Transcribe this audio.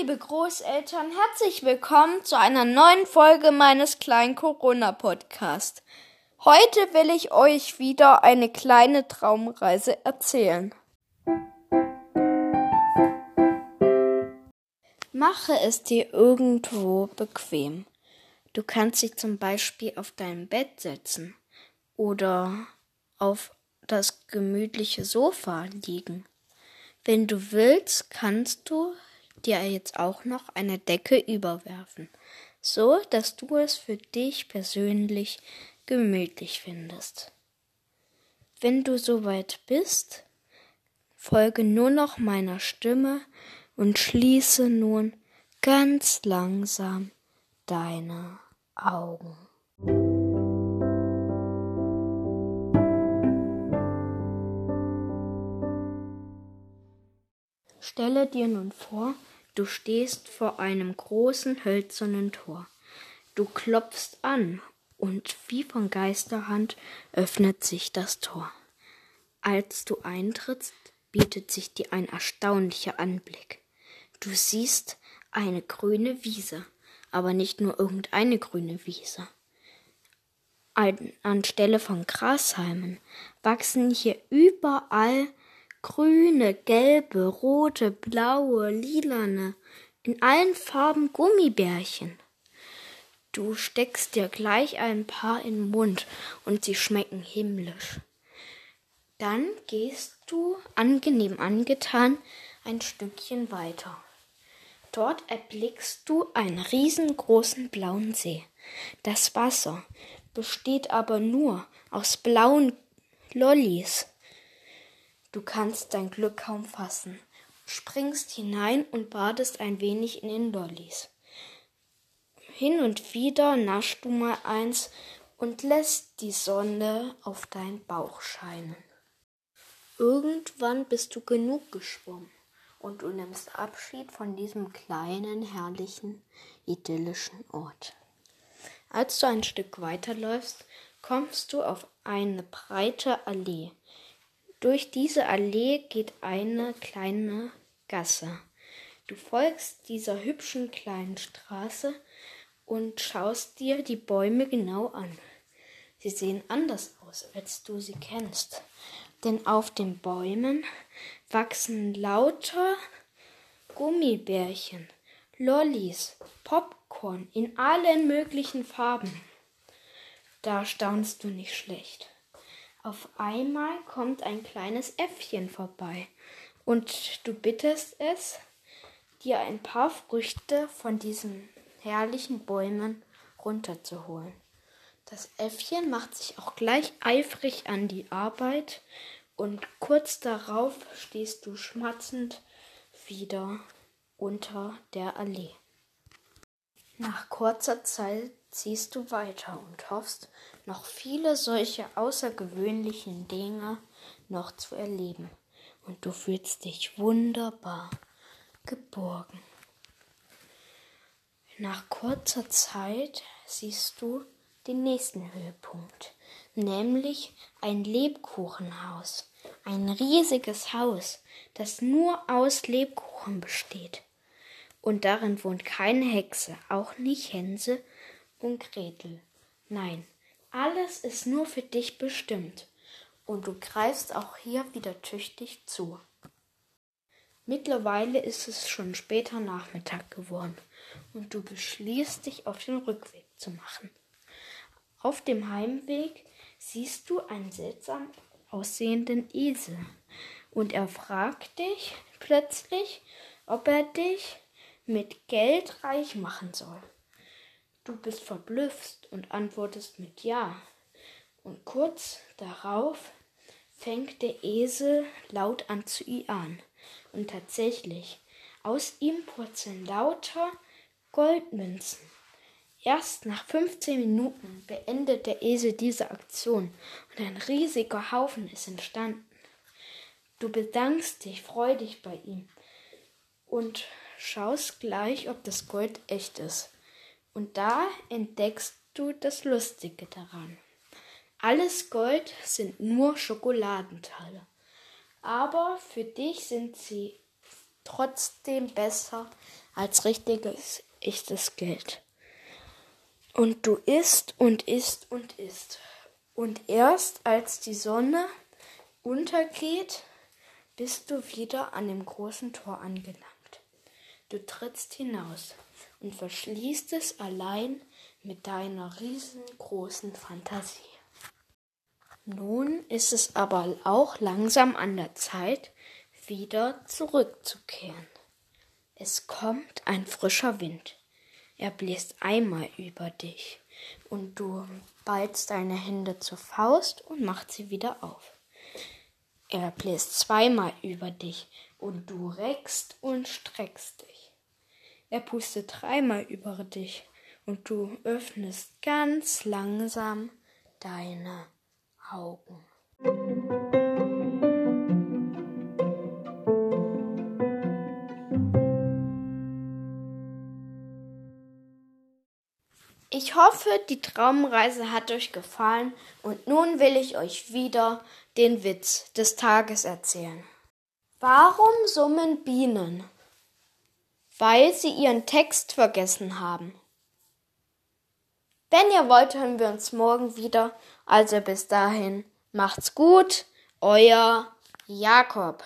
liebe Großeltern, herzlich willkommen zu einer neuen Folge meines kleinen Corona-Podcasts. Heute will ich euch wieder eine kleine Traumreise erzählen. Mache es dir irgendwo bequem. Du kannst dich zum Beispiel auf dein Bett setzen oder auf das gemütliche Sofa liegen. Wenn du willst, kannst du dir jetzt auch noch eine Decke überwerfen, so dass du es für dich persönlich gemütlich findest. Wenn du soweit bist, folge nur noch meiner Stimme und schließe nun ganz langsam deine Augen. Stelle dir nun vor, du stehst vor einem großen hölzernen Tor. Du klopfst an, und wie von Geisterhand öffnet sich das Tor. Als du eintrittst, bietet sich dir ein erstaunlicher Anblick. Du siehst eine grüne Wiese, aber nicht nur irgendeine grüne Wiese. An, anstelle von Grashalmen wachsen hier überall grüne, gelbe, rote, blaue, lilane, in allen Farben Gummibärchen. Du steckst dir gleich ein paar in den Mund und sie schmecken himmlisch. Dann gehst du, angenehm angetan, ein Stückchen weiter. Dort erblickst du einen riesengroßen blauen See. Das Wasser besteht aber nur aus blauen Lollis. Du kannst dein Glück kaum fassen, springst hinein und badest ein wenig in den Lollis. Hin und wieder naschst du mal eins und lässt die Sonne auf deinen Bauch scheinen. Irgendwann bist du genug geschwommen und du nimmst Abschied von diesem kleinen, herrlichen, idyllischen Ort. Als du ein Stück weiterläufst, kommst du auf eine breite Allee. Durch diese Allee geht eine kleine Gasse. Du folgst dieser hübschen kleinen Straße und schaust dir die Bäume genau an. Sie sehen anders aus, als du sie kennst. Denn auf den Bäumen wachsen lauter Gummibärchen, Lollis, Popcorn in allen möglichen Farben. Da staunst du nicht schlecht. Auf einmal kommt ein kleines Äffchen vorbei und du bittest es, dir ein paar Früchte von diesen herrlichen Bäumen runterzuholen. Das Äffchen macht sich auch gleich eifrig an die Arbeit und kurz darauf stehst du schmatzend wieder unter der Allee. Nach kurzer Zeit ziehst du weiter und hoffst, noch viele solche außergewöhnlichen Dinge noch zu erleben. Und du fühlst dich wunderbar geborgen. Nach kurzer Zeit siehst du den nächsten Höhepunkt, nämlich ein Lebkuchenhaus, ein riesiges Haus, das nur aus Lebkuchen besteht. Und darin wohnt keine Hexe, auch nicht Hänse und Gretel. Nein, alles ist nur für dich bestimmt, und du greifst auch hier wieder tüchtig zu. Mittlerweile ist es schon später Nachmittag geworden, und du beschließt dich auf den Rückweg zu machen. Auf dem Heimweg siehst du einen seltsam aussehenden Esel, und er fragt dich plötzlich, ob er dich mit Geld reich machen soll. Du bist verblüfft und antwortest mit Ja. Und kurz darauf fängt der Esel laut an zu ian. Und tatsächlich, aus ihm purzeln lauter Goldmünzen. Erst nach 15 Minuten beendet der Esel diese Aktion und ein riesiger Haufen ist entstanden. Du bedankst dich freudig bei ihm und schaust gleich, ob das Gold echt ist. Und da entdeckst du das Lustige daran. Alles Gold sind nur Schokoladenteile. Aber für dich sind sie trotzdem besser als richtiges, echtes Geld. Und du isst und isst und isst. Und erst als die Sonne untergeht, bist du wieder an dem großen Tor angelangt. Du trittst hinaus und verschließt es allein mit deiner riesengroßen Fantasie. Nun ist es aber auch langsam an der Zeit, wieder zurückzukehren. Es kommt ein frischer Wind. Er bläst einmal über dich und du ballst deine Hände zur Faust und machst sie wieder auf. Er bläst zweimal über dich und du reckst und streckst dich. Er pustet dreimal über dich und du öffnest ganz langsam deine Augen. Ich hoffe, die Traumreise hat euch gefallen und nun will ich euch wieder den Witz des Tages erzählen. Warum summen Bienen? Weil sie ihren Text vergessen haben. Wenn ihr wollt, hören wir uns morgen wieder. Also bis dahin, macht's gut, euer Jakob.